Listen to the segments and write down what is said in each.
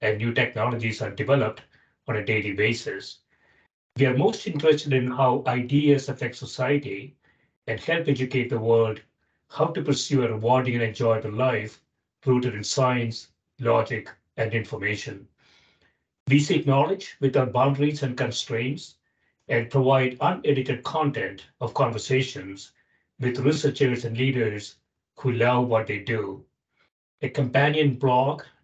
and new technologies are developed on a daily basis. We are most interested in how ideas affect society and help educate the world how to pursue a rewarding and enjoyable life rooted in science, logic, and information. We seek knowledge without boundaries and constraints and provide unedited content of conversations with researchers and leaders who love what they do. A companion blog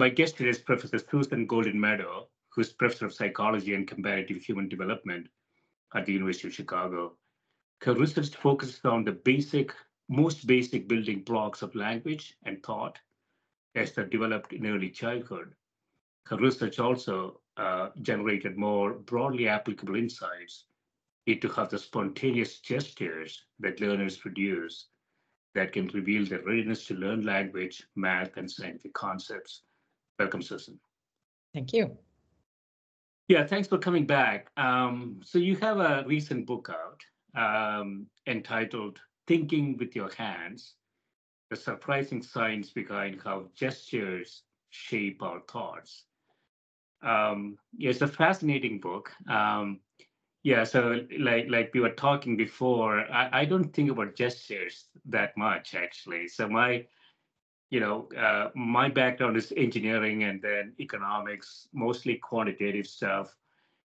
My guest today is Professor Susan Goldin-Meadow, who's Professor of Psychology and Comparative Human Development at the University of Chicago. Her research focuses on the basic, most basic building blocks of language and thought as they're developed in early childhood. Her research also uh, generated more broadly applicable insights into how the spontaneous gestures that learners produce that can reveal their readiness to learn language, math, and scientific concepts. Welcome, Susan. Thank you. Yeah, thanks for coming back. Um, so you have a recent book out um, entitled Thinking with Your Hands, the surprising science behind how gestures shape our thoughts. Um, yeah, it's a fascinating book. Um, yeah, so like like we were talking before, I, I don't think about gestures that much actually. So my you know, uh, my background is engineering and then economics, mostly quantitative stuff.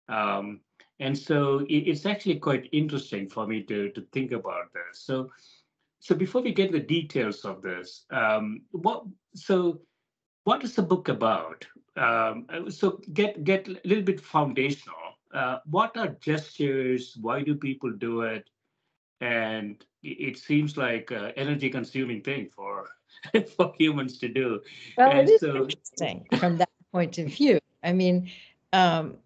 Um, and so it, it's actually quite interesting for me to, to think about this. So, so before we get the details of this, um, what so what is the book about? Um, so get get a little bit foundational. Uh, what are gestures? Why do people do it? And it seems like an energy consuming thing for for humans to do. Well, and it is so, interesting from that point of view. I mean, um,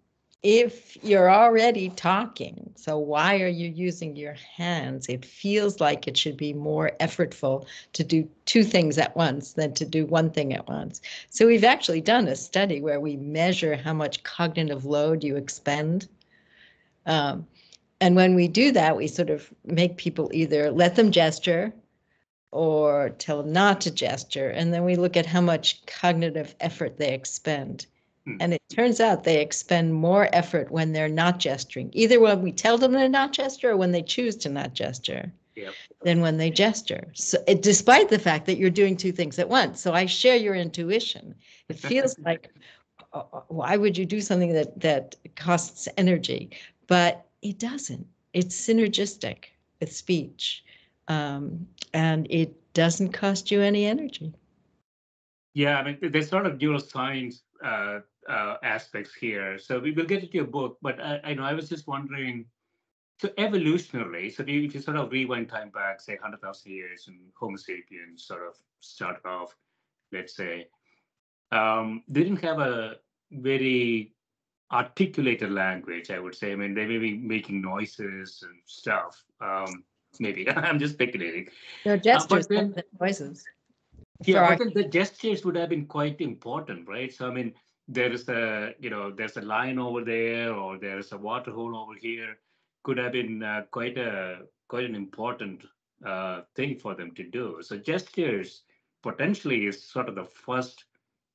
if you're already talking, so why are you using your hands? It feels like it should be more effortful to do two things at once than to do one thing at once. So we've actually done a study where we measure how much cognitive load you expend. Um, and when we do that, we sort of make people either let them gesture or tell them not to gesture. And then we look at how much cognitive effort they expend. Hmm. And it turns out they expend more effort when they're not gesturing, either when we tell them to not gesture or when they choose to not gesture. Yep. Than when they gesture. So, it, despite the fact that you're doing two things at once. So, I share your intuition. It feels like, uh, uh, why would you do something that that costs energy? But it doesn't. It's synergistic with speech um, and it doesn't cost you any energy. Yeah, I mean, there's sort of neuroscience uh, uh, aspects here. So we will get into your book, but I, I know I was just wondering. So evolutionarily, so if you sort of rewind time back, say 100,000 years, and Homo sapiens sort of started off, let's say, um, they didn't have a very articulated language, I would say. I mean, they may be making noises and stuff. Um, maybe I'm just speculating. Their gestures, uh, then, voices. Yeah, but then the gestures would have been quite important, right? So I mean, there is a you know there's a line over there, or there's a water hole over here. Could have been uh, quite a quite an important uh, thing for them to do. So gestures potentially is sort of the first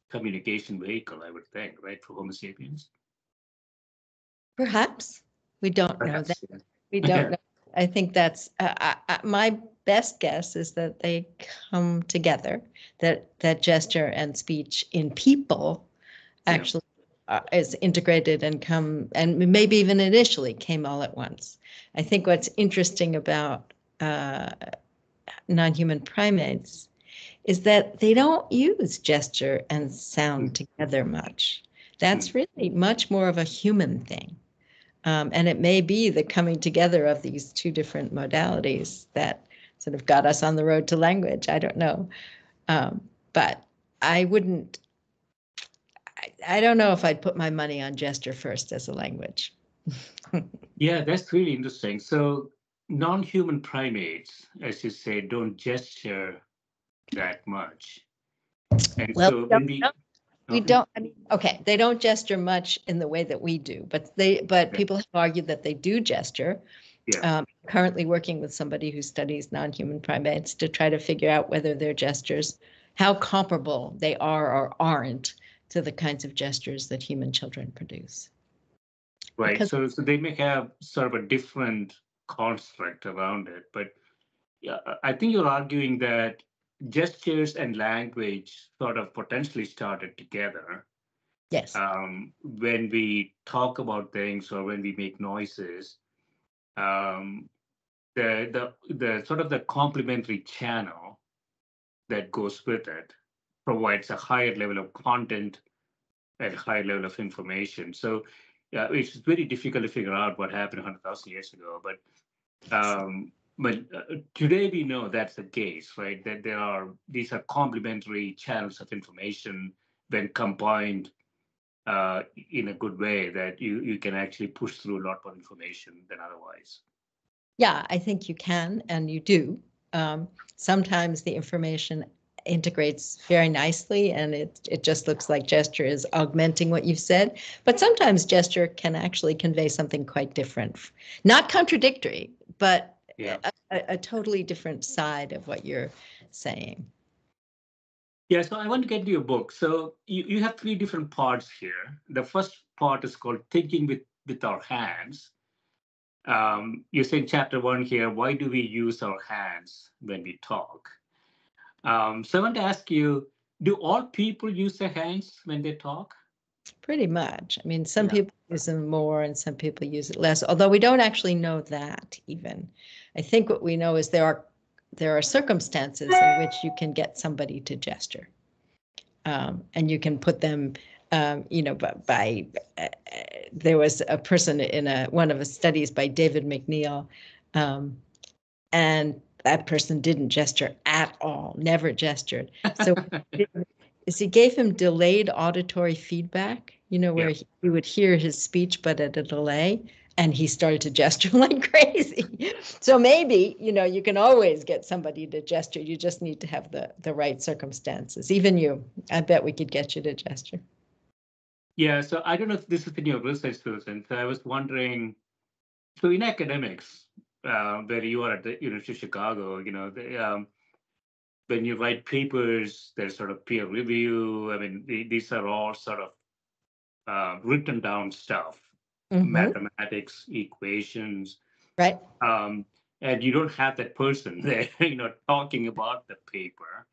communication vehicle, I would think, right, for Homo sapiens. Perhaps we don't Perhaps, know that. Yeah. We don't know I think that's uh, I, I, my best guess is that they come together. That that gesture and speech in people actually uh, is integrated and come and maybe even initially came all at once. I think what's interesting about uh, non-human primates is that they don't use gesture and sound Mm. together much. That's really much more of a human thing. Um, and it may be the coming together of these two different modalities that sort of got us on the road to language. I don't know. Um, but I wouldn't, I, I don't know if I'd put my money on gesture first as a language. Yeah, that's really interesting. So non-human primates, as you say, don't gesture that much. And Well, so we don't we, know. We don't, I mean, okay, they don't gesture much in the way that we do, but they, but Yeah. people have argued that they do gesture. Yeah. Um, currently working with somebody who studies non-human primates to try to figure out whether their gestures, how comparable they are or aren't to the kinds of gestures that human children produce. right, because- so, so they may have sort of a different construct around it, but yeah, I think you're arguing that gestures and language sort of potentially started together. Yes, um, when we talk about things or when we make noises, um, the the the sort of the complementary channel that goes with it provides a higher level of content and higher level of information. So yeah, it's very difficult to figure out what happened 100,000 years ago, but um, but uh, today we know that's the case, right? That there are these are complementary channels of information when combined uh, in a good way that you, you can actually push through a lot more information than otherwise. yeah, I think you can and you do. Um, sometimes the information integrates very nicely and it, it just looks like gesture is augmenting what you've said. But sometimes gesture can actually convey something quite different, not contradictory, but Yeah. a, a, totally different side of what you're saying. Yeah, so I want to get to your book. So you, you have three different parts here. The first part is called Thinking with, with Our Hands. Um, you say in chapter one here, why do we use our hands when we talk? Um, so I want to ask you, do all people use their hands when they talk? Pretty much. I mean, some Yeah. people use them more and some people use it less, although we don't actually know that even. I think what we know is there are there are circumstances in which you can get somebody to gesture. Um, and you can put them, um, you know, by, by uh, there was a person in a one of the studies by David McNeill, um, and that person didn't gesture at all, never gestured. So is he gave him delayed auditory feedback, you know, where Yeah. he, he would hear his speech but at a delay, and he started to gesture like crazy. So maybe, you know, you can always get somebody to gesture. You just need to have the the right circumstances. Even you, I bet we could get you to gesture. Yeah, so I don't know if this is in your research, Susan. So I was wondering, so in academics, uh, where you are at the University of Chicago, you know, the, um, when you write papers, there's sort of peer review. I mean, the, these are all sort of uh, written down stuff, Mhm, mathematics, equations, Right. um, and you don't have that person there, you know, talking about the paper.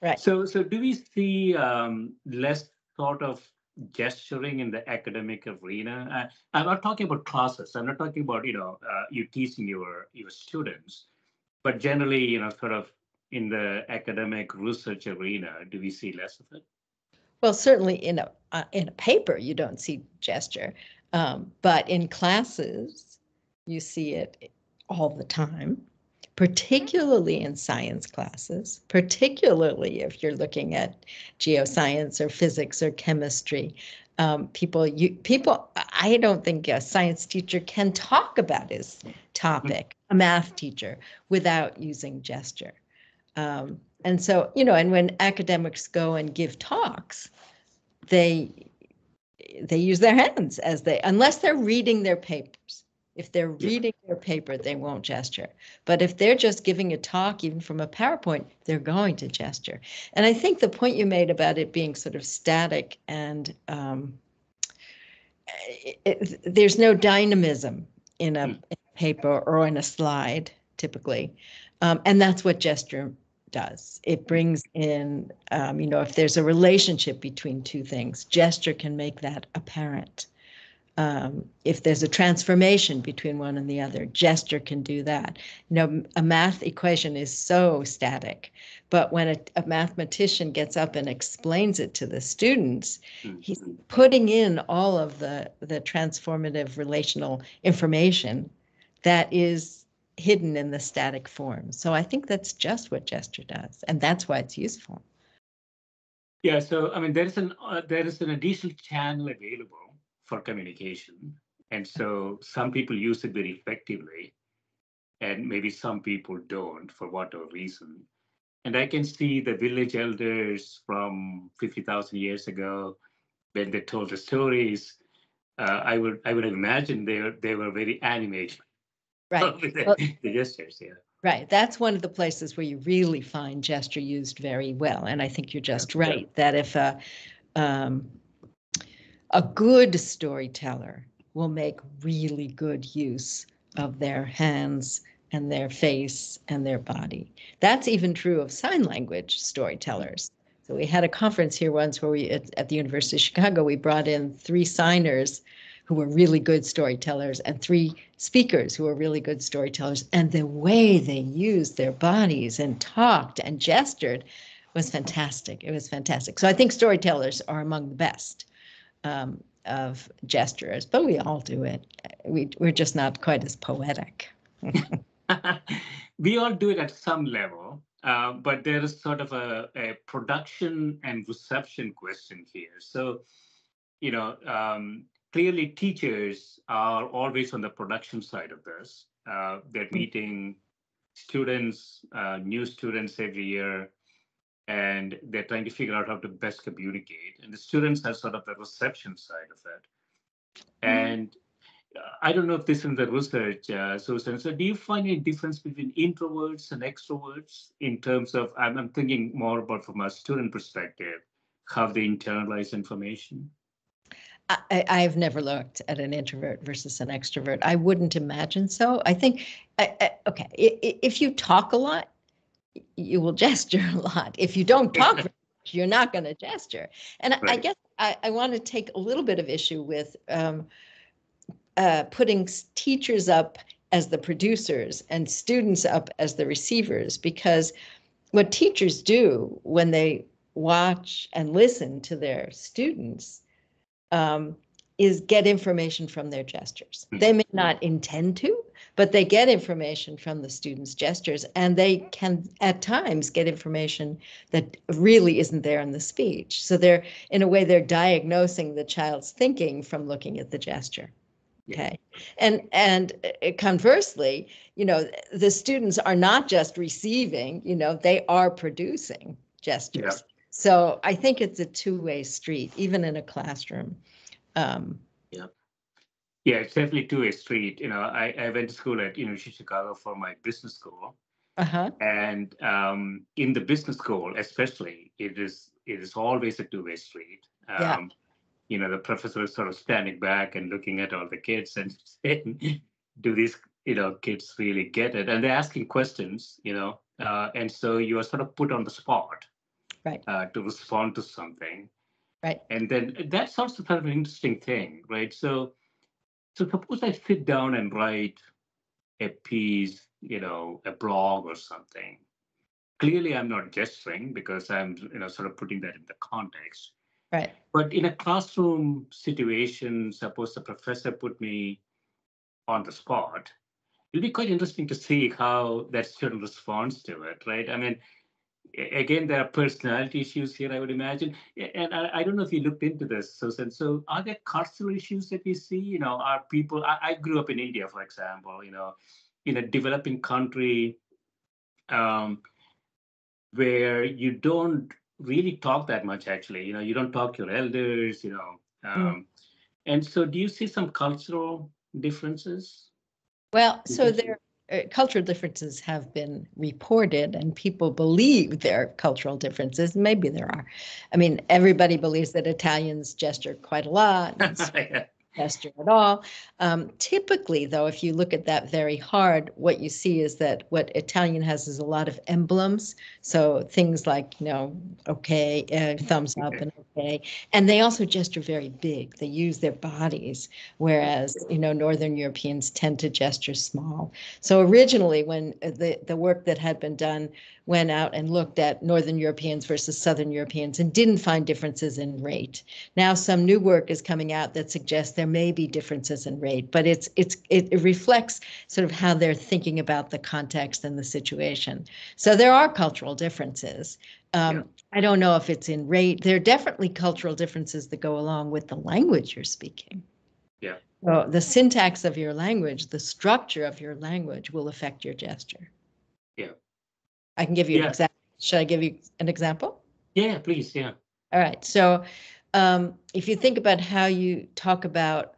Right. So, so do we see um, less sort of gesturing in the academic arena? Uh, I'm not talking about classes. I'm not talking about you know uh, you teaching your your students, but generally, you know, sort of in the academic research arena, do we see less of it? Well, certainly in a uh, in a paper you don't see gesture, um, but in classes you see it all the time, particularly in science classes, particularly if you're looking at geoscience or physics or chemistry. Um, people, you people, I don't think a science teacher can talk about his topic, a math teacher, without using gesture. Um, and so, you know, and when academics go and give talks, they they use their hands as they unless they're reading their papers. If they're reading their paper, they won't gesture. But if they're just giving a talk, even from a PowerPoint, they're going to gesture. And I think the point you made about it being sort of static and um, it, it- there's no dynamism in a, Hmm. in a paper or in a slide typically, um, and that's what gesture does. It brings in, um, you know, if there's a relationship between two things, gesture can make that apparent. Um, if there's a transformation between one and the other, gesture can do that. You know, a math equation is so static, but when a, a mathematician gets up and explains it to the students, he's putting in all of the the transformative relational information that is hidden in the static form. So I think that's just what gesture does, and that's why it's useful. Yeah, so I mean, there is an uh, there is an additional channel available for communication, and so some people use it very effectively, and maybe some people don't for whatever reason. And I can see the village elders from fifty thousand years ago, when they told the stories. Uh, I would I would imagine they were they were very animated Right. the, Well- the gestures. Yeah. Right. That's one of the places where you really find gesture used very well. And I think you're just Yeah. right that if a um, a good storyteller will make really good use of their hands and their face and their body. That's even true of sign language storytellers. So we had a conference here once where we at, at the University of Chicago we brought in three signers who were really good storytellers and three speakers who were really good storytellers. And the way they used their bodies and talked and gestured was fantastic. It was fantastic. So i think storytellers are among the best um, of gestures but we all do it. We, we're just not quite as poetic. We all do it at some level, uh, but there is sort of a, a production and reception question here. So, you know, um, clearly teachers are always on the production side of this. Uh, they're meeting students, uh, new students every year, and they're trying to figure out how to best communicate. And the students are sort of the reception side of it. And uh, I don't know if this is in the research, uh, Susan. So, do you find any difference between introverts and extroverts in terms of? I'm, I'm thinking more about from a student perspective, how they internalize information. I, I- I've never looked at an introvert versus an extrovert. I wouldn't imagine so. I think, I, I, okay, if you talk a lot, you will gesture a lot. If you don't talk, you're not going to gesture. And I, I guess I, I want to take a little bit of issue with um, uh, putting teachers up as the producers and students up as the receivers, because what teachers do when they watch and listen to their students um, is get information from their gestures. Mhm. They may not intend to, but they get information from the students' gestures, and they can at times get information that really isn't there in the speech. So they're, in a way, they're diagnosing the child's thinking from looking at the gesture. Okay, and and uh, conversely, you know, the students are not just receiving, you know, they are producing gestures. So I think it's a two-way street, even in a classroom. Um, Yeah, it's definitely two-way street. You know, I, I went to school at University of Chicago for my business school, uh-huh. and um, in the business school, especially, it is it is always a two-way street. Um, Yeah. You know, the professor is sort of standing back and looking at all the kids and saying, "Do these you know kids really get it?" And they're asking questions. You know, uh, and so you are sort of put on the spot, Right. uh, to respond to something. Right. And then that's also kind of an interesting thing, right? So, so suppose I sit down and write a piece, you know, a blog or something. Clearly, I'm not gesturing because I'm, you know, sort of putting that in the context. Right. But in a classroom situation, suppose the professor put me on the spot, it'll be quite interesting to see how that student responds to it, right? I mean, again, there are personality issues here, I would imagine. And I, I don't know if you looked into this, Susan. So are there cultural issues that we see? You know, are people, I, I grew up in India, for example, you know, in a developing country um, where you don't really talk that much, actually. You know, you don't talk to your elders, you know. Um, And so do you see some cultural differences? Well, so there, uh, cultural differences have been reported and people believe there are cultural differences. Maybe there are. I mean, everybody believes that Italians gesture quite a lot. and gesture at all. Um, typically, though, if you look at that very hard, what you see is that what Italian has is a lot of emblems. So things like, you know, okay, uh, thumbs up and okay. And they also gesture very big. They use their bodies, whereas, you know, Northern Europeans tend to gesture small. So originally, when uh, the, the work that had been done went out and looked at Northern Europeans versus Southern Europeans and didn't find differences in rate. Now some new work is coming out that suggests there may be differences in rate, but it's it's it, it reflects sort of how they're thinking about the context and the situation. So there are cultural differences. Um, yeah. I don't know if it's in rate. There are definitely cultural differences that go along with the language you're speaking. Yeah. So the syntax of your language, the structure of your language will affect your gesture. I can give you yeah. an example. Should I give you an example? Yeah, please. Yeah. All right. So um, if you think about how you talk about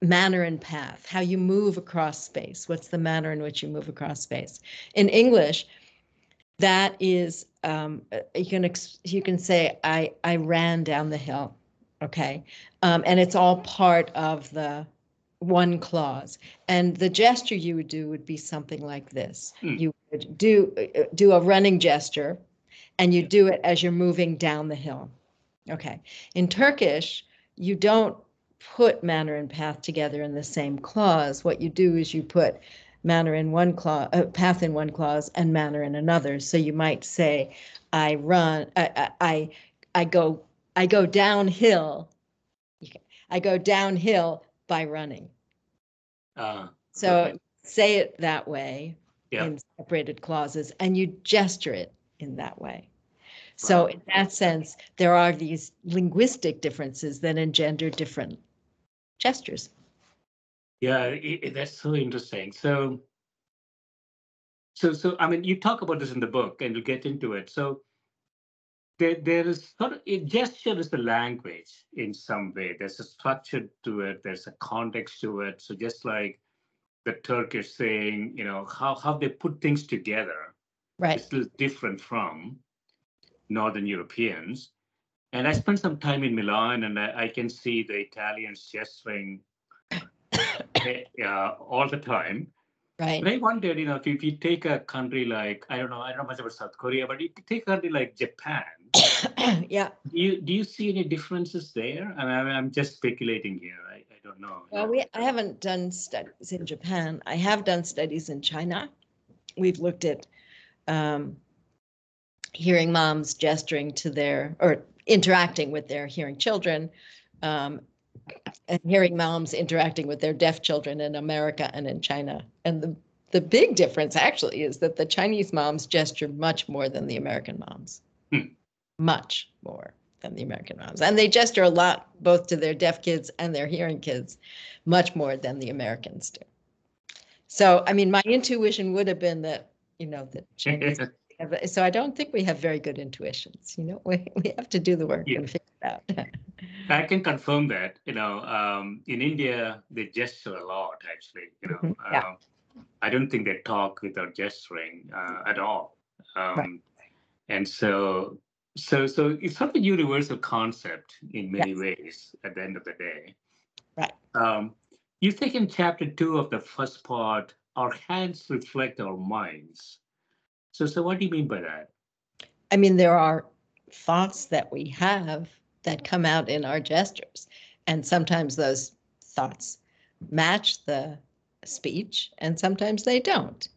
manner and path, how you move across space, what's the manner in which you move across space? In English, that is um, you can you can say I I ran down the hill, okay, um, and it's all part of the one clause. And the gesture you would do would be something like this. Hmm. You would do do a running gesture and you do it as you're moving down the hill. Okay. In Turkish, you don't put manner and path together in the same clause. What you do is you put manner in one clause, uh, path in one clause, and manner in another. So you might say, "I run, I, I, I go, I go downhill. I go downhill by running. Uh, so okay. say it that way yeah. in separated clauses and you gesture it in that way. So in that sense, there are these linguistic differences that engender different gestures. Yeah, it, it, that's so interesting. So, so, so I mean, you talk about this in the book, and we'll get into it. So, there, there is sort of a gesture is the language in some way. There's a structure to it. There's a context to it. So just like the Turkish saying, you know, how how they put things together, right, is still different from Northern Europeans. And I spent some time in Milan, and I, I can see the Italians gesturing uh, all the time. Right. But I wondered, you know, if you, if you take a country like I don't know, I don't know much about South Korea, but if you take a country like Japan, yeah. Do you do you see any differences there? I mean, I'm just speculating here. I, I don't know. Well, we I haven't done studies in Japan. I have done studies in China. We've looked at um, hearing moms gesturing to their or interacting with their hearing children, um, and hearing moms interacting with their deaf children in America and in China. And the the big difference actually is that the Chinese moms gesture much more than the American moms. Hmm much more than the American moms. And they gesture a lot, both to their deaf kids and their hearing kids, much more than the Americans do. So, I mean, my intuition would have been that, you know, that Chinese. Have, so I don't think we have very good intuitions. You know, we, we have to do the work yeah. and figure it out. I can confirm that. You know, um, in India, they gesture a lot. Actually, you know, mm-hmm. yeah. um, I don't think they talk without gesturing uh, at all. Um, right. And so so so it's sort of a universal concept in many yes. ways at the end of the day right um, you think in chapter two of the first part our hands reflect our minds so so what do you mean by that i mean there are thoughts that we have that come out in our gestures and sometimes those thoughts match the speech and sometimes they don't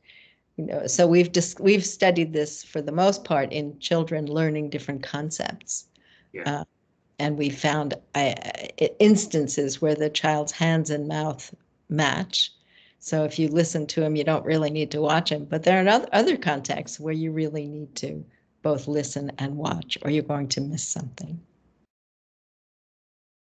you know, so we've just we've studied this for the most part in children learning different concepts. Yeah. Uh, and we found uh, instances where the child's hands and mouth match. So if you listen to him, you don't really need to watch him. But there are other contexts where you really need to both listen and watch, or you're going to miss something.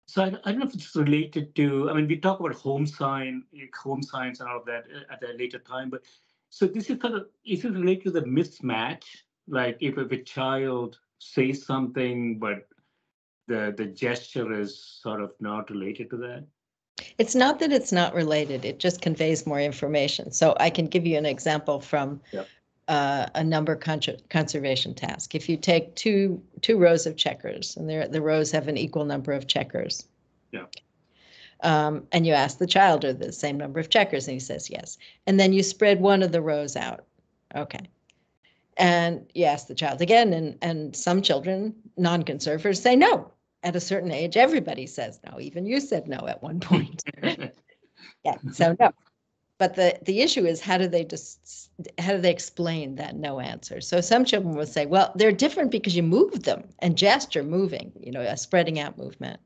So I, I, don't know if it's related to. I mean, we talk about home sign, home signs, and all of that uh, at a later time. But so this is kind of is it related to the mismatch? Like if, if a child says something, but the the gesture is sort of not related to that? It's not that it's not related, it just conveys more information. So I can give you an example from yep. uh, a number con conservation task. If you take two two rows of checkers and the rows have an equal number of checkers. Yeah. Um, and you ask the child, are the same number of checkers? And he says yes. And then you spread one of the rows out. Okay. And you ask the child again, and, and some children, non conservers, say no. At a certain age, everybody says no. Even you said no at one point. yeah, so no. But the, the issue is how do they just how do they explain that no answer? So some children will say, well, they're different because you move them and gesture moving, you know, a spreading out movement.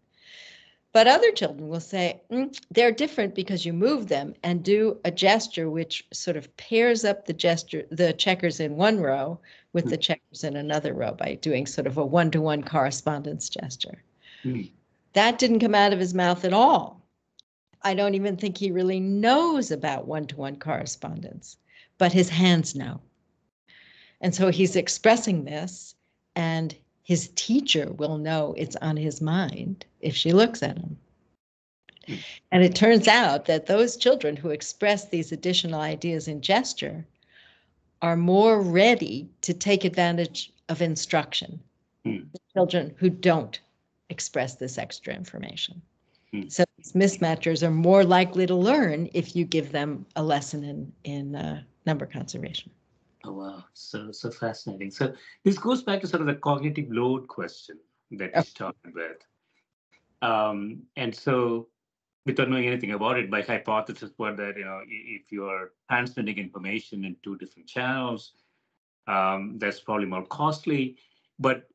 But other children will say mm, they're different because you move them and do a gesture which sort of pairs up the gesture, the checkers in one row with the checkers in another row by doing sort of a one-to-one correspondence gesture. Mm. That didn't come out of his mouth at all. I don't even think he really knows about one-to-one correspondence, but his hands know. And so he's expressing this and his teacher will know it's on his mind if she looks at him. And it turns out that those children who express these additional ideas in gesture are more ready to take advantage of instruction Mm. than children who don't express this extra information. Mm. So these mismatchers are more likely to learn if you give them a lesson in, in uh, number conservation. Oh wow, so so fascinating. So this goes back to sort of the cognitive load question that we started with. Um, and so, without knowing anything about it, my hypothesis was that you know if you're transmitting information in two different channels, um, that's probably more costly. But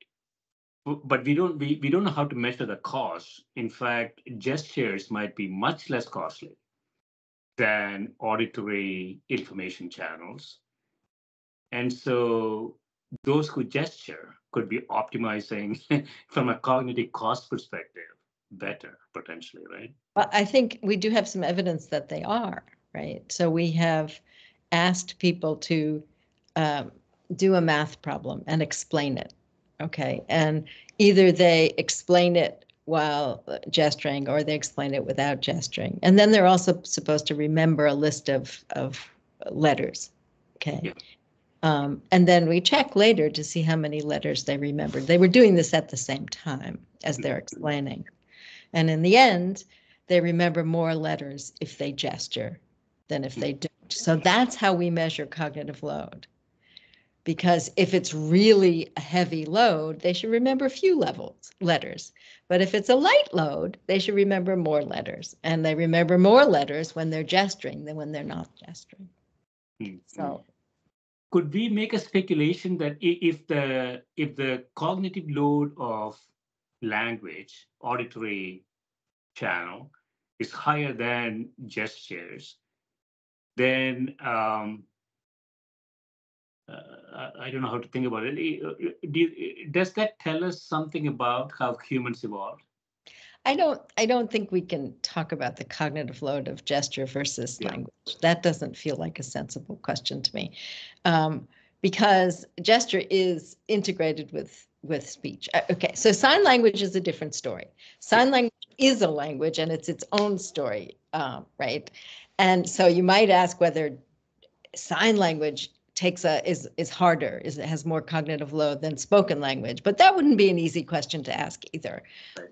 but we don't we, we don't know how to measure the cost. In fact, gestures might be much less costly than auditory information channels. And so those who gesture could be optimizing from a cognitive cost perspective better potentially, right? Well, I think we do have some evidence that they are, right? So we have asked people to um, do a math problem and explain it. Okay. And either they explain it while gesturing or they explain it without gesturing. And then they're also supposed to remember a list of, of letters. Okay. Yeah. Um, and then we check later to see how many letters they remembered. They were doing this at the same time as they're explaining. And in the end, they remember more letters if they gesture than if they don't. So that's how we measure cognitive load. Because if it's really a heavy load, they should remember a few levels letters. But if it's a light load, they should remember more letters. And they remember more letters when they're gesturing than when they're not gesturing. Hmm. So could we make a speculation that if the if the cognitive load of language auditory channel is higher than gestures then um, I- I don't know how to think about it. I- uh, Do you, does that tell us something about how humans evolved? I don't I don't think we can talk about the cognitive load of gesture versus Yeah. language. That doesn't feel like a sensible question to me. Um, because gesture is integrated with with speech. Uh, Okay, so sign language is a different story. Sign language is a language and it's its own story, um, right? And so you might ask whether sign language takes a is is harder, is it has more cognitive load than spoken language, but that wouldn't be an easy question to ask either.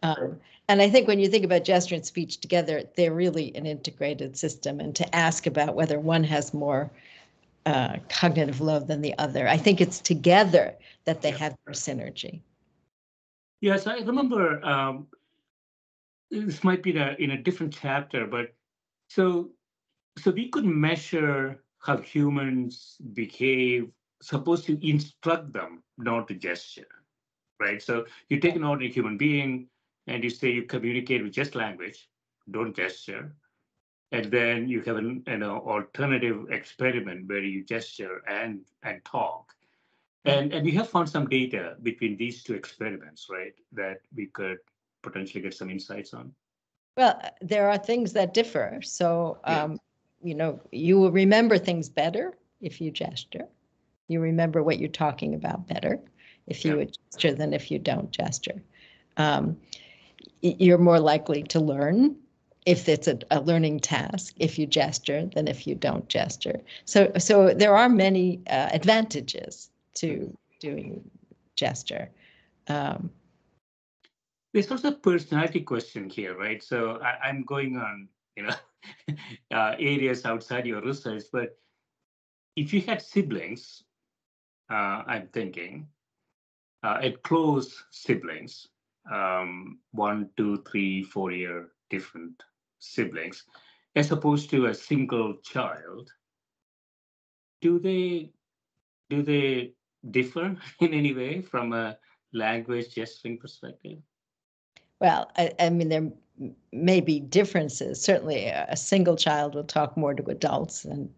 Um, and I think when you think about gesture and speech together, they're really an integrated system. And to ask about whether one has more uh, cognitive load than the other, I think it's together that they have their synergy. Yes, I remember. Um, this might be in a, in a different chapter, but so so we could measure how humans behave. Supposed to instruct them not to gesture, right? So you take an ordinary human being and you say you communicate with just language, don't gesture, and then you have an know alternative experiment where you gesture and and talk. And, and we have found some data between these two experiments, right, that we could potentially get some insights on. Well, there are things that differ. So, um, you know, you will remember things better if you gesture. You remember what you're talking about better if you Yeah. gesture than if you don't gesture. Um, you're more likely to learn if it's a, a learning task if you gesture than if you don't gesture. So, so there are many uh, advantages to doing gesture. Um, there's also a personality question here, right? So I, am going on, you know, uh, areas outside your research, but if you had siblings, uh, I'm thinking, uh, at close siblings, um, one, two, three, four year different siblings, as opposed to a single child, do they do they differ in any way from a language gesturing perspective? Well, I, I mean, there may be differences. Certainly, a single child will talk more to adults and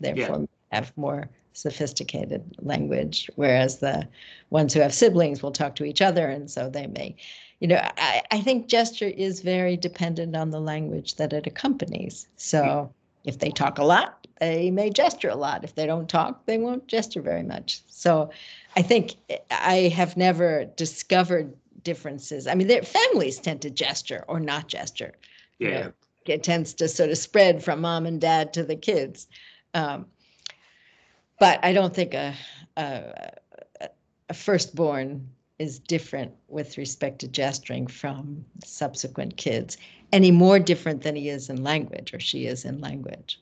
therefore yeah. have more sophisticated language, whereas the ones who have siblings will talk to each other, and so they may, you know, I, I think gesture is very dependent on the language that it accompanies. So if they talk a lot, they may gesture a lot. If they don't talk, they won't gesture very much. So I think I have never discovered differences. I mean, their families tend to gesture or not gesture. Yeah. You know, it tends to sort of spread from mom and dad to the kids. Um, but I don't think a, a, a firstborn is different with respect to gesturing from subsequent kids, any more different than he is in language or she is in language.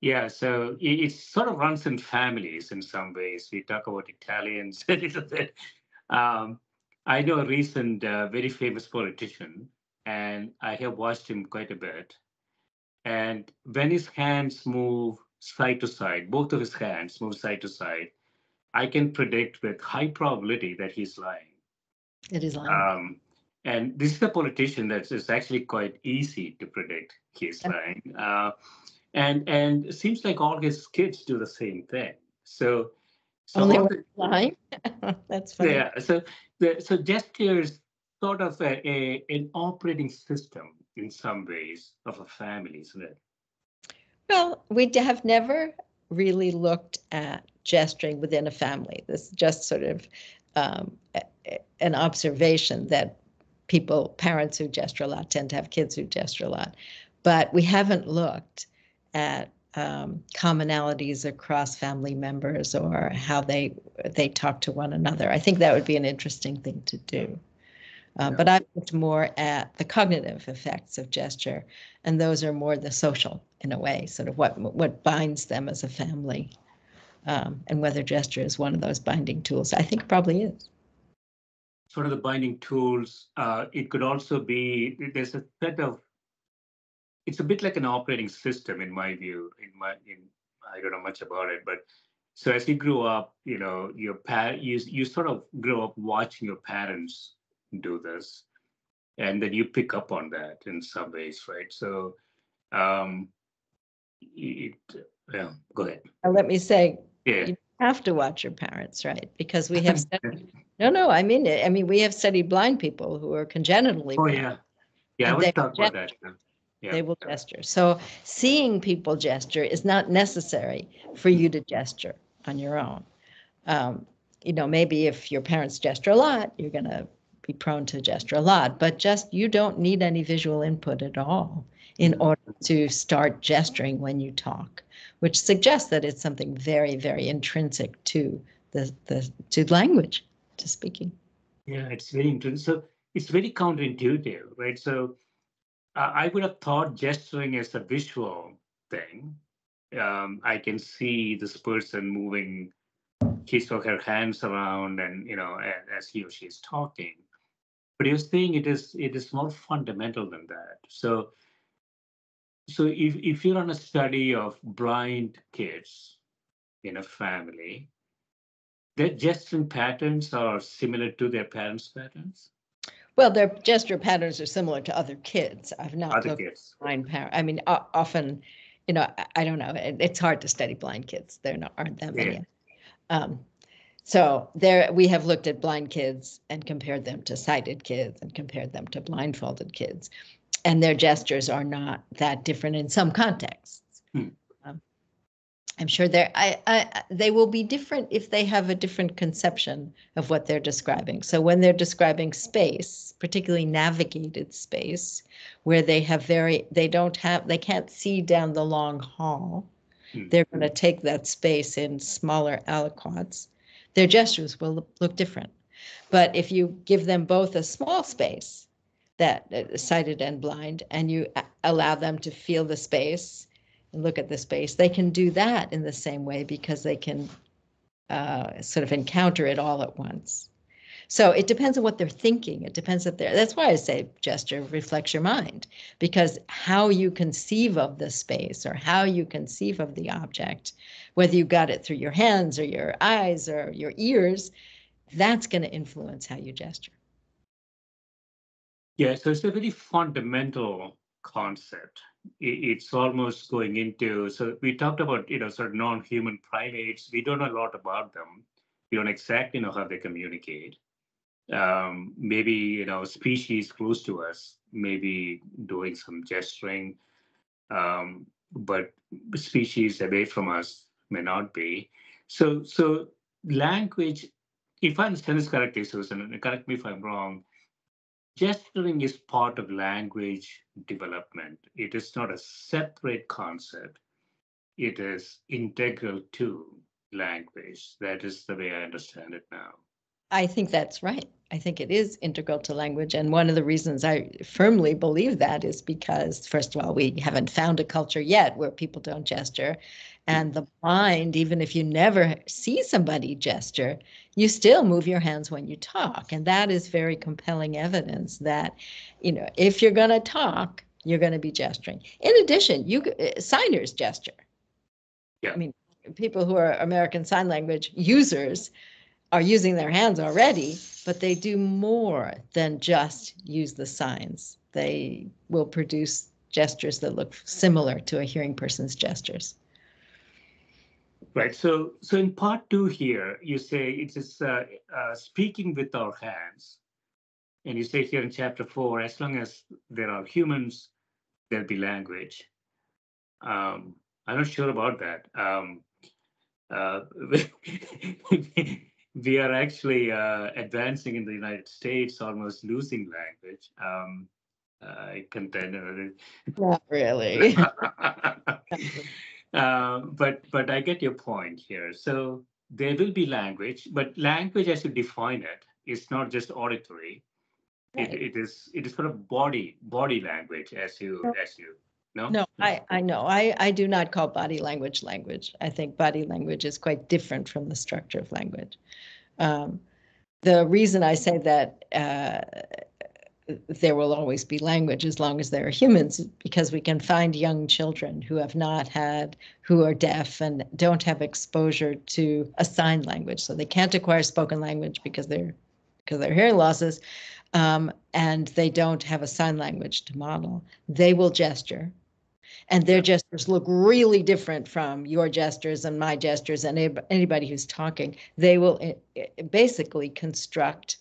Yeah, so it, it sort of runs in families in some ways. We talk about Italians a little bit. Um, I know a recent, uh, very famous politician, and I have watched him quite a bit. And when his hands move side to side, both of his hands move side to side, I can predict with high probability that he's lying. It is lying. Um, and this is a politician that is actually quite easy to predict he's lying. Uh, and and it seems like all his kids do the same thing. So, so only the, lying. That's funny. Yeah. So the so gestures sort of a, a an operating system in some ways of a family, isn't it? Well, we have never really looked at gesturing within a family. This is just sort of um, an observation that people, parents who gesture a lot, tend to have kids who gesture a lot. But we haven't looked at um, commonalities across family members or how they they talk to one another. I think that would be an interesting thing to do. Uh, yeah. But I've looked more at the cognitive effects of gesture, and those are more the social in a way, sort of what what binds them as a family, um, and whether gesture is one of those binding tools. I think probably is. Sort of the binding tools. Uh, it could also be there's a set of it's a bit like an operating system in my view. In my, in I don't know much about it, but so as you grew up, you know, your par you you sort of grow up watching your parents do this, and then you pick up on that in some ways, right? So, um, it yeah. Go ahead. Now let me say, yeah. you have to watch your parents, right? Because we have studied, no, no, I mean it. I mean, we have studied blind people who are congenitally. Oh blind, yeah, yeah. I was talking about that. Yeah they will gesture. So seeing people gesture is not necessary for you to gesture on your own. Um, you know, maybe if your parents gesture a lot, you're going to be prone to gesture a lot, but just you don't need any visual input at all in mm-hmm. order to start gesturing when you talk, which suggests that it's something very, very intrinsic to the, the to language, to speaking. Yeah, it's very intrinsic. So it's very counterintuitive, right? So I would have thought gesturing is a visual thing. Um, I can see this person moving his or her hands around, and you know, as he or she is talking. But you're saying it is it is more fundamental than that. So, so if if you're on a study of blind kids in a family, their gesturing patterns are similar to their parents' patterns. Well, their gesture patterns are similar to other kids. I've not other looked kids. at blind parents. I mean, uh, often, you know, I, I don't know. It, it's hard to study blind kids. There not, aren't that many. Yeah. Um, so there, we have looked at blind kids and compared them to sighted kids and compared them to blindfolded kids, and their gestures are not that different in some contexts. I'm sure they I, I, they will be different if they have a different conception of what they're describing. So when they're describing space, particularly navigated space, where they have very they don't have they can't see down the long hall, hmm. they're going to take that space in smaller aliquots. Their gestures will look different. But if you give them both a small space, that uh, sighted and blind, and you a- allow them to feel the space and look at the space, they can do that in the same way because they can uh, sort of encounter it all at once. So it depends on what they're thinking. It depends if they're, that's why I say gesture reflects your mind, because how you conceive of the space or how you conceive of the object, whether you got it through your hands or your eyes or your ears, that's going to influence how you gesture. Yeah, so it's a very fundamental concept. It's almost going into, so we talked about, you know, sort of non-human primates. We don't know a lot about them. We don't exactly know how they communicate. Um, maybe, you know, species close to us, maybe doing some gesturing, um, but species away from us may not be. So, so language, if I understand this correctly, Susan, correct me if I'm wrong, gesturing is part of language development. It is not a separate concept. It is integral to language. That is the way I understand it now. I think that's right. I think it is integral to language. And one of the reasons I firmly believe that is because, first of all, we haven't found a culture yet where people don't gesture. And the mind, even if you never see somebody gesture, you still move your hands when you talk. And that is very compelling evidence that, you know, if you're going to talk, you're going to be gesturing. In addition, you uh, signers gesture. Yeah. I mean, people who are American Sign Language users are using their hands already, but they do more than just use the signs. They will produce gestures that look similar to a hearing person's gestures. Right. So, so in part two here, you say it is uh, uh, speaking with our hands, and you say here in chapter four, as long as there are humans, there'll be language. Um, I'm not sure about that. Um, uh, we are actually uh, advancing in the United States, almost losing language. Um, I contend. Not really. uh, but but I get your point here. So there will be language, but language, as you define it, is not just auditory. Right. It, it is it is sort of body body language, as you as you no No, I, I know. I, I do not call body language language. I think body language is quite different from the structure of language. Um, the reason I say that uh, there will always be language as long as there are humans because we can find young children who have not had, who are deaf and don't have exposure to a sign language. So they can't acquire spoken language because they're because they're hearing losses. Um, and they don't have a sign language to model. They will gesture and their gestures look really different from your gestures and my gestures and anybody who's talking. They will eh, eh, basically construct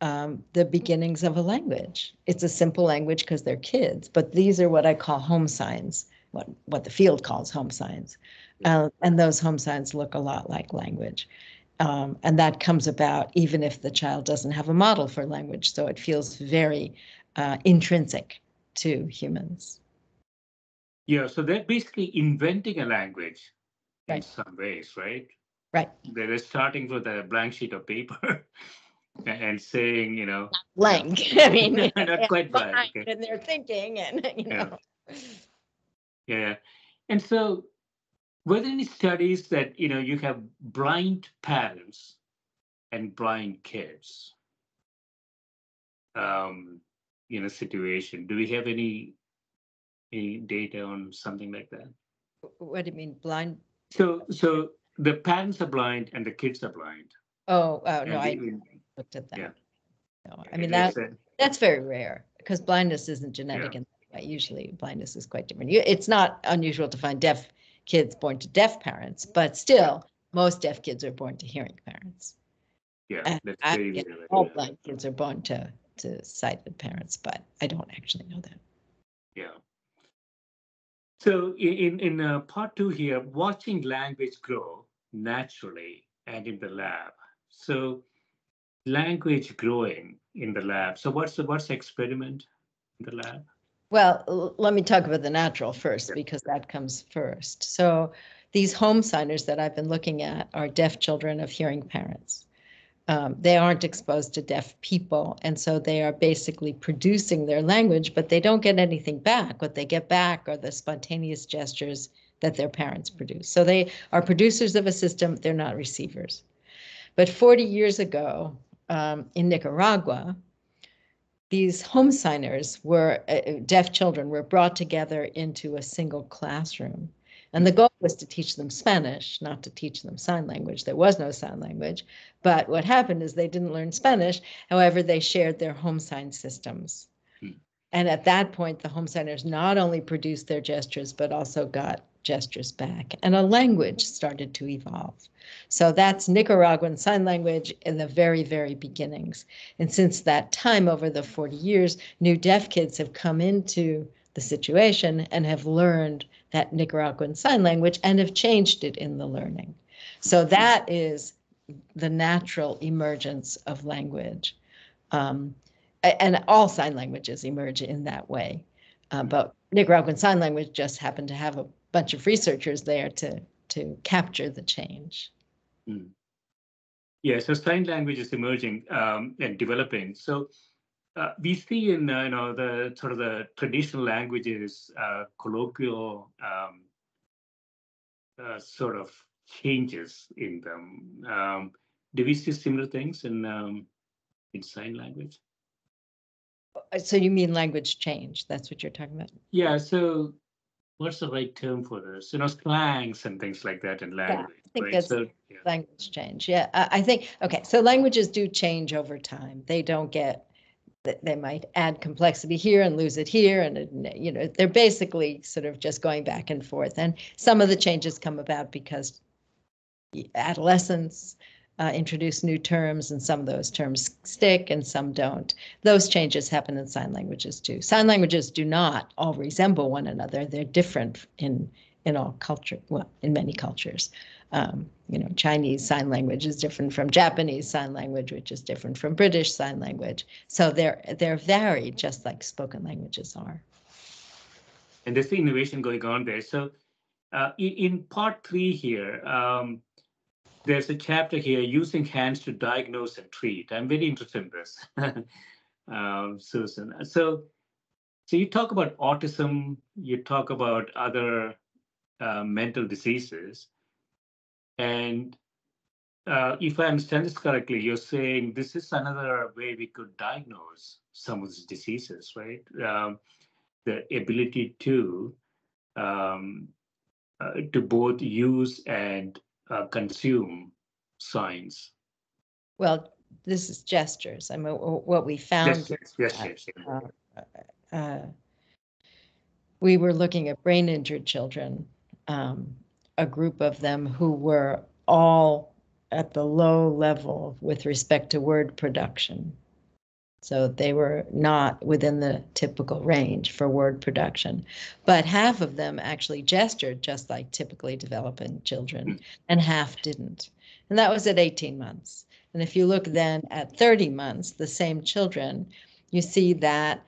um, the beginnings of a language. It's a simple language because they're kids, but these are what I call home signs, what, what the field calls home signs. Uh, and those home signs look a lot like language. Um, and that comes about even if the child doesn't have a model for language. So it feels very uh, intrinsic to humans. Yeah, so they're basically inventing a language in some ways, right? Right. They're starting with a blank sheet of paper and saying, you know, Blank. I mean, Not quite blank, okay. And they're thinking and, you know. yeah. And so were there any studies that, you know, you have blind parents and blind kids um, in a situation? Do we have any any data on something like that? What do you mean, blind? So so the parents are blind and the kids are blind. Oh, oh, no, and I we- looked at Yeah. that. No, I mean, that, that's very rare because blindness isn't genetic and usually blindness is quite different. You- It's not unusual to find deaf kids born to deaf parents, but still, most deaf kids are born to hearing parents. yeah, that's I very, very All blind kids are born to, to sighted parents, but I don't actually know that. Yeah. So i- in in uh, part two here, watching language grow naturally and in the lab. So language growing in the lab. So what's the what's the experiment in the lab? Well, let me talk about the natural first because that comes first. So these home signers that I've been looking at are deaf children of hearing parents. um, they aren't exposed to deaf people. And so they are basically producing their language, but they don't get anything back. What they get back are the spontaneous gestures that their parents produce. So they are producers of a system, they're not receivers. But 40 years ago um, in Nicaragua, these home signers were, uh, deaf children were brought together into a single classroom. And the goal was to teach them Spanish, not to teach them sign language. There was no sign language. But what happened is they didn't learn Spanish. However, they shared their home sign systems. And at that point, the home signers not only produced their gestures, but also got gestures back. And a language started to evolve. So that's Nicaraguan Sign Language in the very, very beginnings. And since that time, over the 40 years, new deaf kids have come into the situation and have learned that Nicaraguan Sign Language and have changed it in the learning. So that is the natural emergence of language. Um, and all sign languages emerge in that way. Uh, but Nicaraguan Sign Language just happened to have a bunch of researchers there to, to capture the change. Mm. Yeah, so sign language is emerging um, and developing. So uh, we see in uh, you know the sort of the traditional languages uh, colloquial um, uh, sort of changes in them. Um, do we see similar things in um, in sign language? Uh, so you mean language change? That's what you're talking about? Yeah. So what's the right term for this? You know, slangs and things like that in language. Yeah, I think right? that's so, yeah. language change. Yeah, I think okay. So languages do change over time. They don't get they might add complexity here and lose it here and you know they're basically sort of just going back and forth and some of the changes come about because adolescents uh, introduce new terms and some of those terms stick and some don't those changes happen in sign languages too sign languages do not all resemble one another they're different in in all culture well in many cultures um, you know, Chinese Sign Language is different from Japanese Sign Language, which is different from British Sign Language. So they're they're varied, just like spoken languages are. And there's the innovation going on there. So uh, in part three here, um, there's a chapter here using hands to diagnose and treat. I'm very interested in this, um, Susan. So, so you talk about autism, you talk about other uh, mental diseases. And uh, if I understand this correctly, you're saying this is another way we could diagnose some of these diseases, right? Um, the ability to um, uh, to both use and uh, consume signs. Well, this is gestures. I mean, what we found. Yes, yes, yes. Uh, uh, we were looking at brain injured children um, a group of them who were all at the low level with respect to word production. So they were not within the typical range for word production. But half of them actually gestured just like typically developing children, hmm. and half didn't. And that was at 18 months. And if you look then at 30 months, the same children, you see that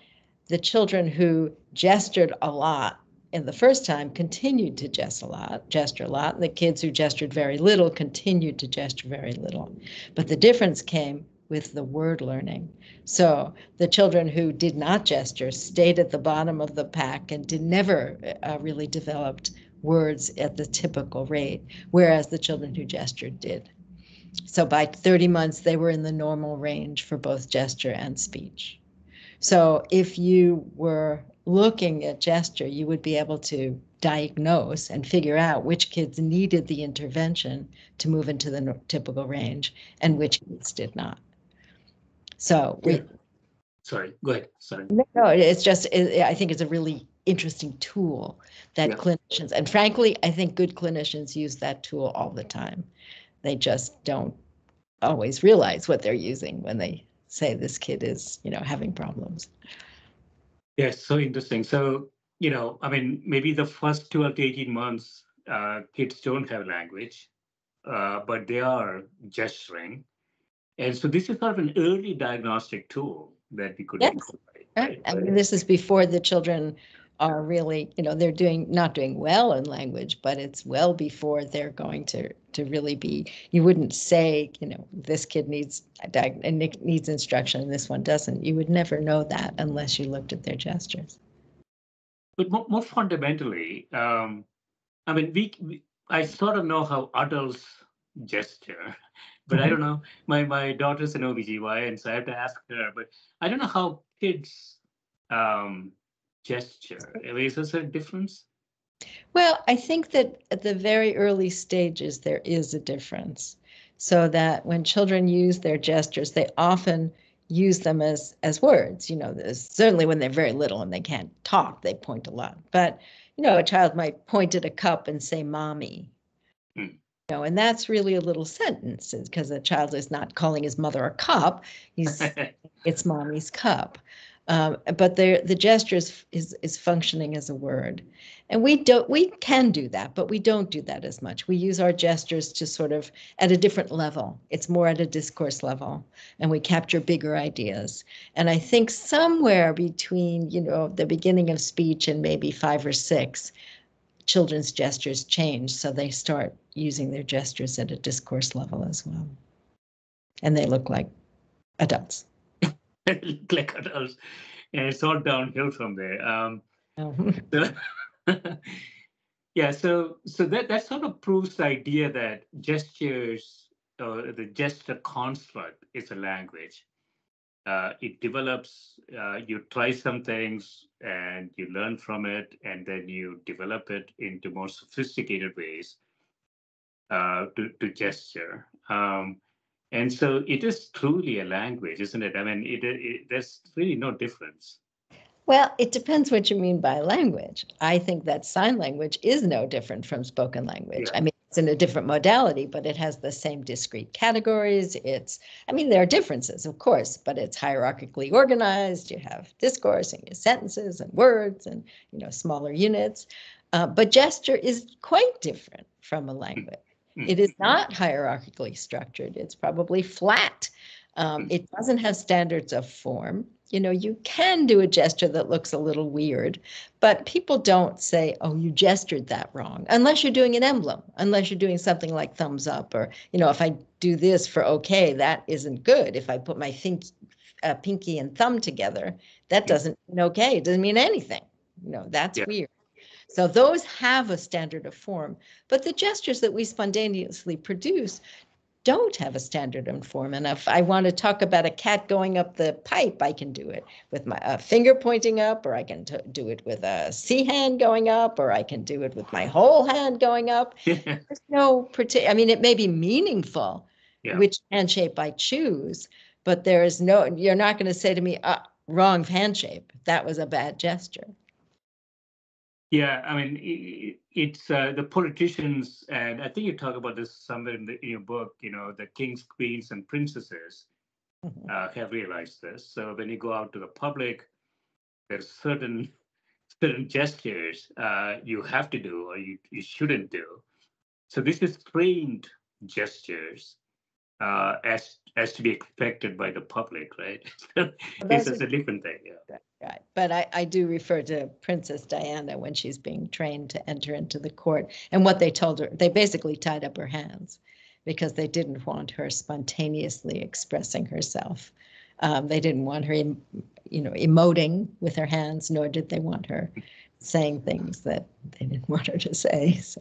the children who gestured a lot in the first time continued to gesture a lot, gesture a lot. And the kids who gestured very little continued to gesture very little. But the difference came with the word learning. So the children who did not gesture stayed at the bottom of the pack and did never uh, really developed words at the typical rate, whereas the children who gestured did. So by 30 months, they were in the normal range for both gesture and speech. So if you were looking at gesture, you would be able to diagnose and figure out which kids needed the intervention to move into the typical range and which kids did not. So we. Sorry, go ahead. Sorry. No, it's just, it, I think it's a really interesting tool that yeah. clinicians, and frankly, I think good clinicians use that tool all the time. They just don't always realize what they're using when they say this kid is, you know, having problems. Yes, so interesting. So, you know, I mean, maybe the first 12 to 18 months, uh, kids don't have language, uh, but they are gesturing. And so this is sort of an early diagnostic tool that we could yes. Right? I mean, this is before the children are really, you know, they're doing not doing well in language, but it's well before they're going to to really be. You wouldn't say, you know, this kid needs and needs instruction and this one doesn't. You would never know that unless you looked at their gestures. But more, more fundamentally, um, I mean, we, we I sort of know how adults gesture, but mm-hmm. I don't know. My my daughter's an OBGYN, so I have to ask her. But I don't know how kids um, gesture. Is there a difference? Well, I think that at the very early stages, there is a difference. So that when children use their gestures, they often use them as as words. You know, certainly when they're very little and they can't talk, they point a lot. But you know, a child might point at a cup and say "mommy," hmm. You know, and that's really a little sentence because the child is not calling his mother a cup. He's it's mommy's cup. Um, but the the gesture is, is is functioning as a word, and we don't we can do that, but we don't do that as much. We use our gestures to sort of at a different level. It's more at a discourse level, and we capture bigger ideas. And I think somewhere between you know the beginning of speech and maybe five or six, children's gestures change, so they start using their gestures at a discourse level as well, and they look like adults. like adults, and it's all downhill from there. Um, so, yeah, so so that that sort of proves the idea that gestures or the gesture construct is a language. Uh, it develops. Uh, you try some things and you learn from it, and then you develop it into more sophisticated ways uh, to to gesture. Um, and so it is truly a language, isn't it? I mean, it, it, there's really no difference. Well, it depends what you mean by language. I think that sign language is no different from spoken language. Yeah. I mean, it's in a different modality, but it has the same discrete categories. It's, I mean, there are differences, of course, but it's hierarchically organized. You have discourse and sentences and words and, you know, smaller units. Uh, but gesture is quite different from a language. It is mm-hmm. not hierarchically structured. It's probably flat. Um, mm. it doesn't have standards of form. You know, you can do a gesture that looks a little weird, but people don't say, oh, you gestured that wrong, unless you're doing an emblem, unless you're doing something like thumbs up, or, you know, if I do this for okay, that isn't good. If I put my think, uh, pinky and thumb together, that doesn't mean okay. It doesn't mean anything. You know, that's yeah. weird. So those have a standard of form, but the gestures that we spontaneously produce don't have a standard of form. And if I want to talk about a cat going up the pipe, I can do it with my uh, finger pointing up, or I can t- do it with a C hand going up, or I can do it with my whole hand going up. There's no particular, I mean, it may be meaningful yeah. which hand shape I choose, but there is no, you're not going to say to me, uh, wrong hand shape. That was a bad gesture. Yeah, I mean, it, it's uh, the politicians, and I think you talk about this somewhere in, the, in your book. You know, the kings, queens, and princesses mm-hmm. uh, have realized this. So when you go out to the public, there's certain certain gestures uh, you have to do or you, you shouldn't do. So this is trained gestures uh, as as to be expected by the public, right? this is a different thing. Yeah. Right. But I, I do refer to Princess Diana when she's being trained to enter into the court. And what they told her, they basically tied up her hands because they didn't want her spontaneously expressing herself. Um, they didn't want her, you know, emoting with her hands, nor did they want her saying things that they didn't want her to say. So,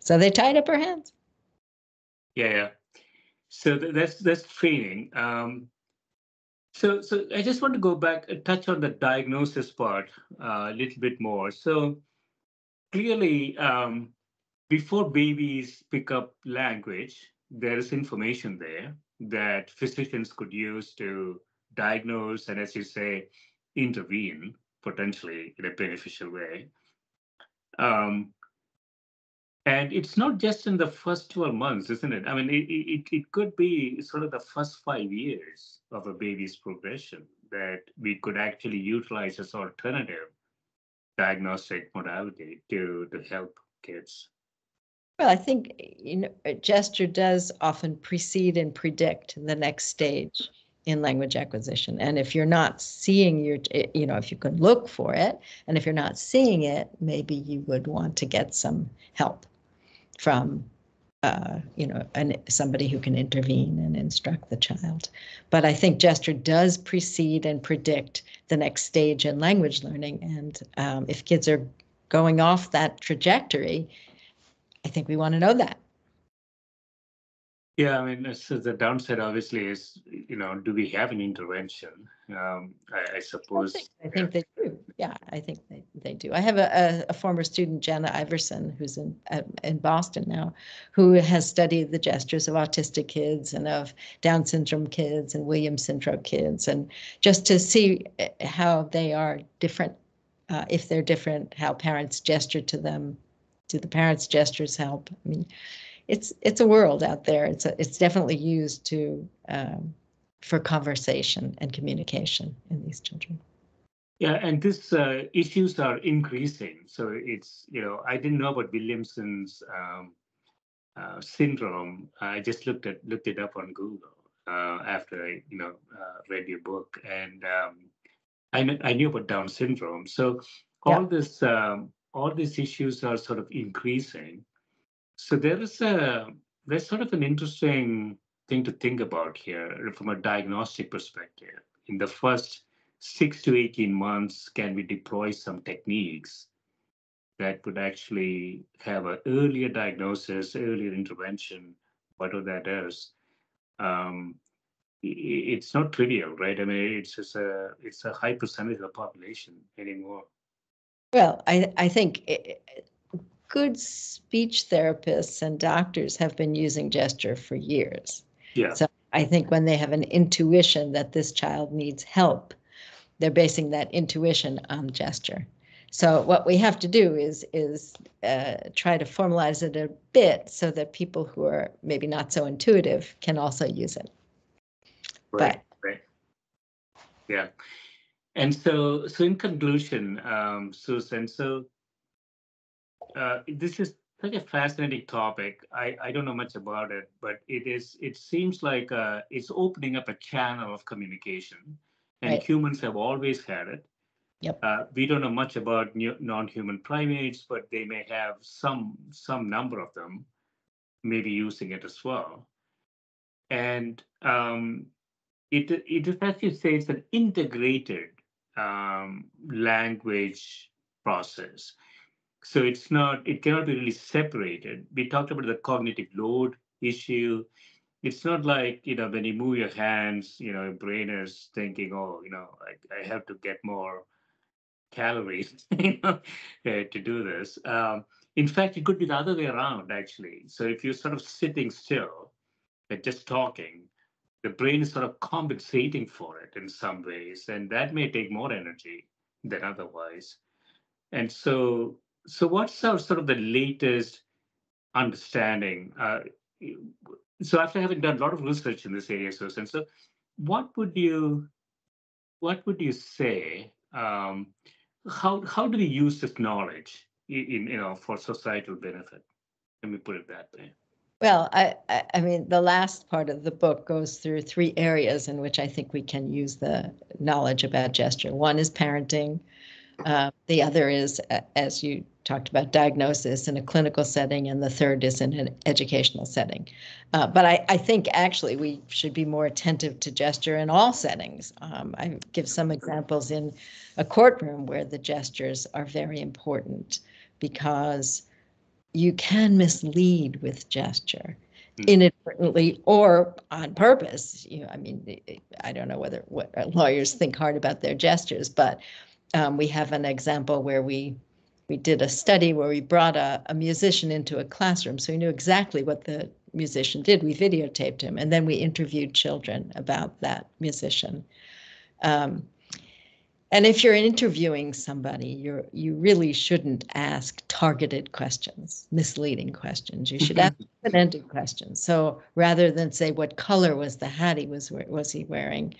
so they tied up her hands. Yeah, yeah. So that's that's training. Um, so, so I just want to go back and touch on the diagnosis part uh, a little bit more. So, clearly, um, before babies pick up language, there is information there that physicians could use to diagnose and, as you say, intervene potentially in a beneficial way. Um, and it's not just in the first 12 months, isn't it? I mean, it, it, it could be sort of the first five years of a baby's progression that we could actually utilize as alternative diagnostic modality to, to help kids. Well, I think you know gesture does often precede and predict the next stage in language acquisition. And if you're not seeing your, eh, you know, if you can look for it, and if you're not seeing it, maybe you would want to get some help from, uh, you know, an, somebody who can intervene and instruct the child. But I think gesture does precede and predict the next stage in language learning. And um, if kids are going off that trajectory, I think we want to know that. Yeah, I mean, so the downside obviously is, you know, do we have an intervention? Um, I, I suppose. I think they do. Yeah, I think they, they do. I have a, a, former student, Jana Iverson, who's in in Boston now, who has studied the gestures of autistic kids and of Down syndrome kids and Williams syndrome kids, and just to see eh, how they are different, uh, if they're different, how parents gesture to them, do the parents' gestures help? I mean, it's it's a world out there. It's a, it's definitely used to um, for conversation and communication in these children. Yeah, and these uh, issues are increasing. So it's you know I didn't know about Williamson's um, uh, syndrome. I just looked at looked it up on Google uh, after I you know uh, read your book, and um, I kn- I knew about Down syndrome. So all yeah. this um, all these issues are sort of increasing so there is a there's sort of an interesting thing to think about here from a diagnostic perspective. In the first six to 18 months, can we deploy some techniques that could actually have an earlier diagnosis, earlier intervention, whatever that is? Um, it's not trivial, right? I mean, it's just a it's a high percentage of the population anymore. Well, I I think it, good speech therapists and doctors have been using gesture for years. Yeah. So I think when they have an intuition that this child needs help, they're basing that intuition on gesture. So what we have to do is is uh, try to formalize it a bit so that people who are maybe not so intuitive can also use it. Right. But, right. Yeah. And so, so in conclusion, um, Susan, so uh, this is such a fascinating topic. I, I don't know much about it, but it is. It seems like uh, it's opening up a channel of communication, and right. humans have always had it. Yep. Uh, we don't know much about non-human primates, but they may have some some number of them, maybe using it as well. And um, it it is as you say, it's an integrated um, language process so it's not, it cannot be really separated. We talked about the cognitive load issue. It's not like, you know, when you move your hands, you know, your brain is thinking, oh, you know, I, I have to get more calories you know, uh, to do this. Um, in fact, it could be the other way around, actually. So if you're sort of sitting still and just talking, the brain is sort of compensating for it in some ways, and that may take more energy than otherwise. And so so what's our, sort of the latest understanding? Uh, so after having done a lot of research in this area, Susan, so what would you what would you say? Um, how how do we use this knowledge in you know for societal benefit? Let me put it that way. Well, I, I mean, the last part of the book goes through three areas in which I think we can use the knowledge about gesture. One is parenting. Uh, the other is, as you talked about diagnosis in a clinical setting, and the third is in an educational setting. Uh, but I, I, think actually we should be more attentive to gesture in all settings. Um, I give some examples in a courtroom where the gestures are very important because you can mislead with gesture mm. inadvertently or on purpose. You know, I mean, I don't know whether what lawyers think hard about their gestures, but um, we have an example where we we did a study where we brought a, a musician into a classroom, so we knew exactly what the musician did. We videotaped him, and then we interviewed children about that musician. Um, and if you're interviewing somebody, you're you really shouldn't ask targeted questions, misleading questions. You should ask open-ended questions. So rather than say what color was the hat he was was he wearing,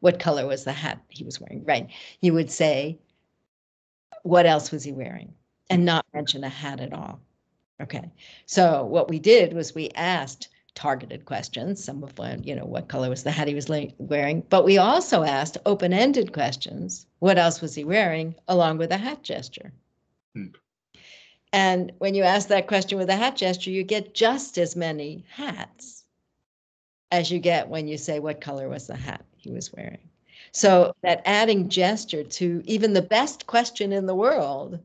what color was the hat he was wearing, right? You would say, what else was he wearing? And not mention a hat at all. Okay. So what we did was we asked targeted questions. Some of them, you know, what color was the hat he was wearing? But we also asked open-ended questions. What else was he wearing, along with a hat gesture? Hmm. And when you ask that question with a hat gesture, you get just as many hats as you get when you say what color was the hat he was wearing. So that adding gesture to even the best question in the world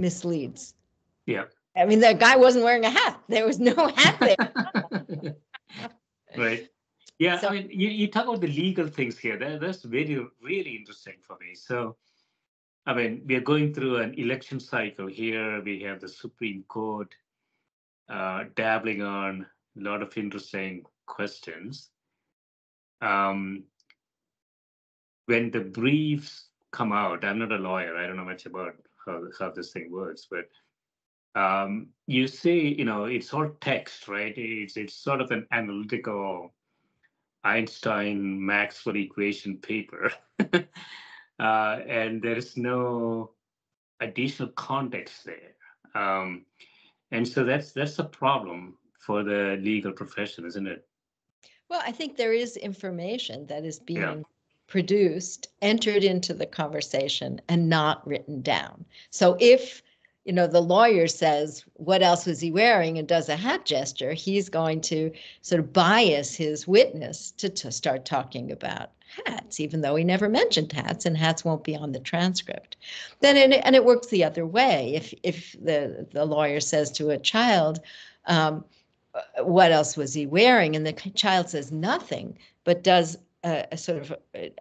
misleads. Yeah. I mean, that guy wasn't wearing a hat. There was no hat there. right. Yeah, so, I mean, you, you talk about the legal things here. That, that's very, really interesting for me. So, I mean, we are going through an election cycle here. We have the Supreme Court uh, dabbling on a lot of interesting questions. Um, when the briefs come out, I'm not a lawyer. I don't know much about how, how this thing works, but um, you see, you know, it's all text, right? It's it's sort of an analytical Einstein Maxwell equation paper. uh, and there is no additional context there. Um, and so that's that's a problem for the legal profession, isn't it? Well, I think there is information that is being yeah. Produced, entered into the conversation, and not written down. So if you know, the lawyer says, what else was he wearing and does a hat gesture, he's going to sort of bias his witness to, to start talking about hats, even though he never mentioned hats and hats won't be on the transcript. Then, and it, and it works the other way. If, if the, the lawyer says to a child, um, what else was he wearing? And the child says nothing, but does a, a sort of a,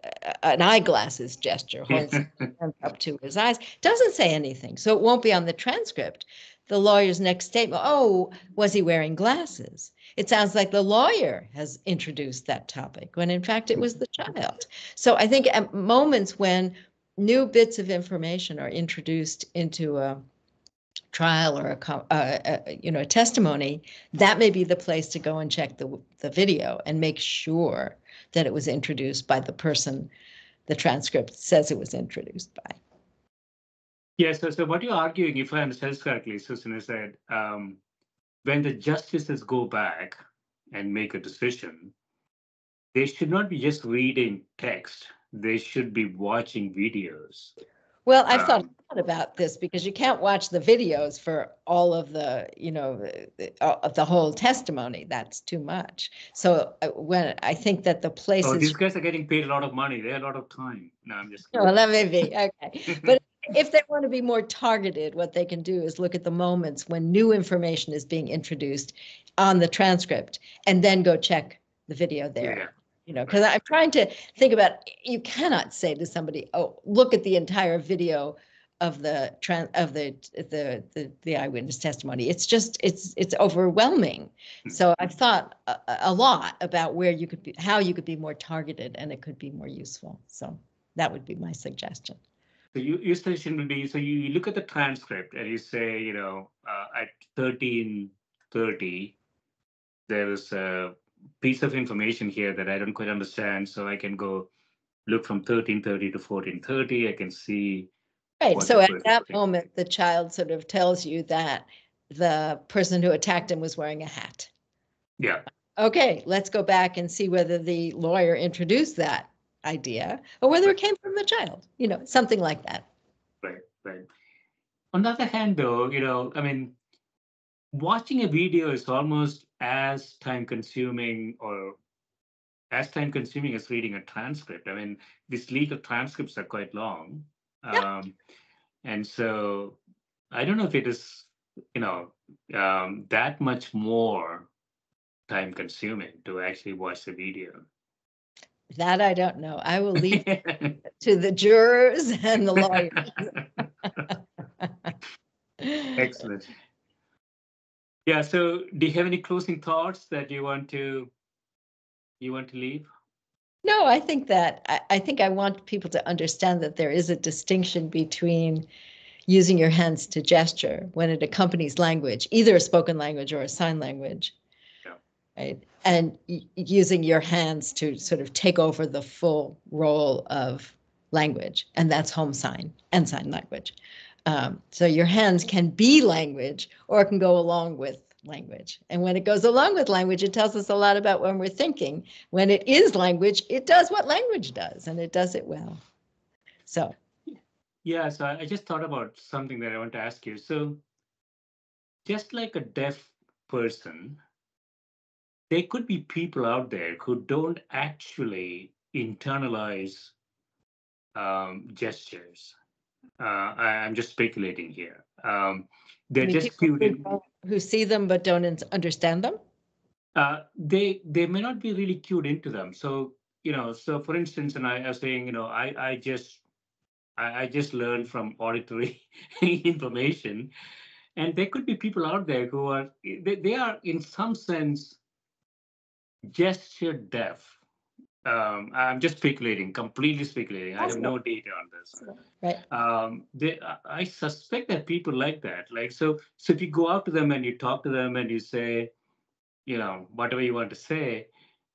an eyeglasses gesture, holds up to his eyes, doesn't say anything. So it won't be on the transcript. The lawyer's next statement, oh, was he wearing glasses? It sounds like the lawyer has introduced that topic when in fact it was the child. So I think at moments when new bits of information are introduced into a trial or a, a, a, you know a testimony that may be the place to go and check the the video and make sure that it was introduced by the person the transcript says it was introduced by. Yes, so, so what you're arguing, if I understand correctly, Susan, is that um, when the justices go back and make a decision, they should not be just reading text, they should be watching videos. Well, I've thought um, a lot about this because you can't watch the videos for all of the, you know, uh, of the whole testimony. That's too much. So uh, when I think that the places. Oh, these guys are getting paid a lot of money. They have a lot of time. No, I'm just. Well, that may be okay, but if they want to be more targeted, what they can do is look at the moments when new information is being introduced on the transcript, and then go check the video there. Yeah you know because i'm trying to think about you cannot say to somebody oh look at the entire video of the trans of the, the the the eyewitness testimony. It's just it's it's overwhelming. Hmm. so i've thought a, a, lot about where you could be how you could be more targeted and it could be more useful. So that would be my suggestion. So you, your suggestion would be so you look at the transcript and you say you know uh, at 1330 there is a piece of information here that I don't quite understand. So I can go look from 1330 to 1430. I can see. Right. So at that moment, the child sort of tells you that the person who attacked him was wearing a hat. Yeah. Okay, let's go back and see whether the lawyer introduced that idea or whether it came from the child, you know, something like that. Right, right. On the other hand, though, you know, I mean, watching a video is almost as time consuming or as time consuming as reading a transcript. I mean, these legal transcripts are quite long. Yeah. Um, and so I don't know if it is, you know, um, that much more time consuming to actually watch the video. That I don't know. I will leave to the jurors and the lawyers. Excellent. Yeah. So, do you have any closing thoughts that you want to you want to leave? No, I think that I, I think I want people to understand that there is a distinction between using your hands to gesture when it accompanies language, either a spoken language or a sign language. Yeah. Right. And using your hands to sort of take over the full role of language, and that's home sign and sign language. Um, so your hands can be language or can go along with language. And when it goes along with language, it tells us a lot about when we're thinking. When it is language, it does what language does, and it does it well. So, Yeah, so I I just thought about something that I want to ask you. So, just like a deaf person, there could be people out there who don't actually internalize um, gestures. Uh, I, I'm just speculating here. Um, they're mean, just people cued who in. don't- who see them but don't un- understand them. uh, they they may not be really cued into them. So you know, so for instance, and I, I was saying, you know, I I just I, I just learned from auditory information, and there could be people out there who are they, they are in some sense gesture deaf. Um, I'm just speculating, completely speculating. I have no data on this Right. um, they, I- suspect that people like that. Like, so, so if you go out to them and you talk to them and you say, you know, whatever you want to say,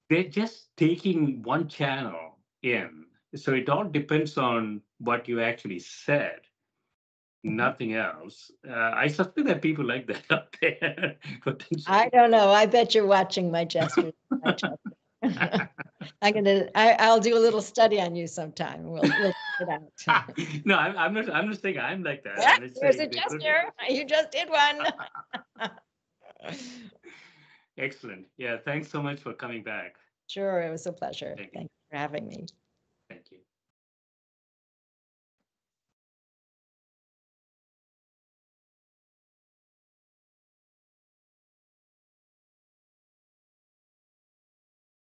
they're just taking one channel in. So it all depends on what you actually said, nothing else. Uh, I suspect that people like that out there. I don't know. I bet you're watching my gestures. I'm gonna. I, I'll do a little study on you sometime. We'll, we'll check it out. no, I'm, I'm not. I'm not saying I'm like that. Yeah, There's a saying they could be. gesture. You just did one. Excellent. Yeah. Thanks so much for coming back. Sure, it was a pleasure. Thank you. Thanks for having me.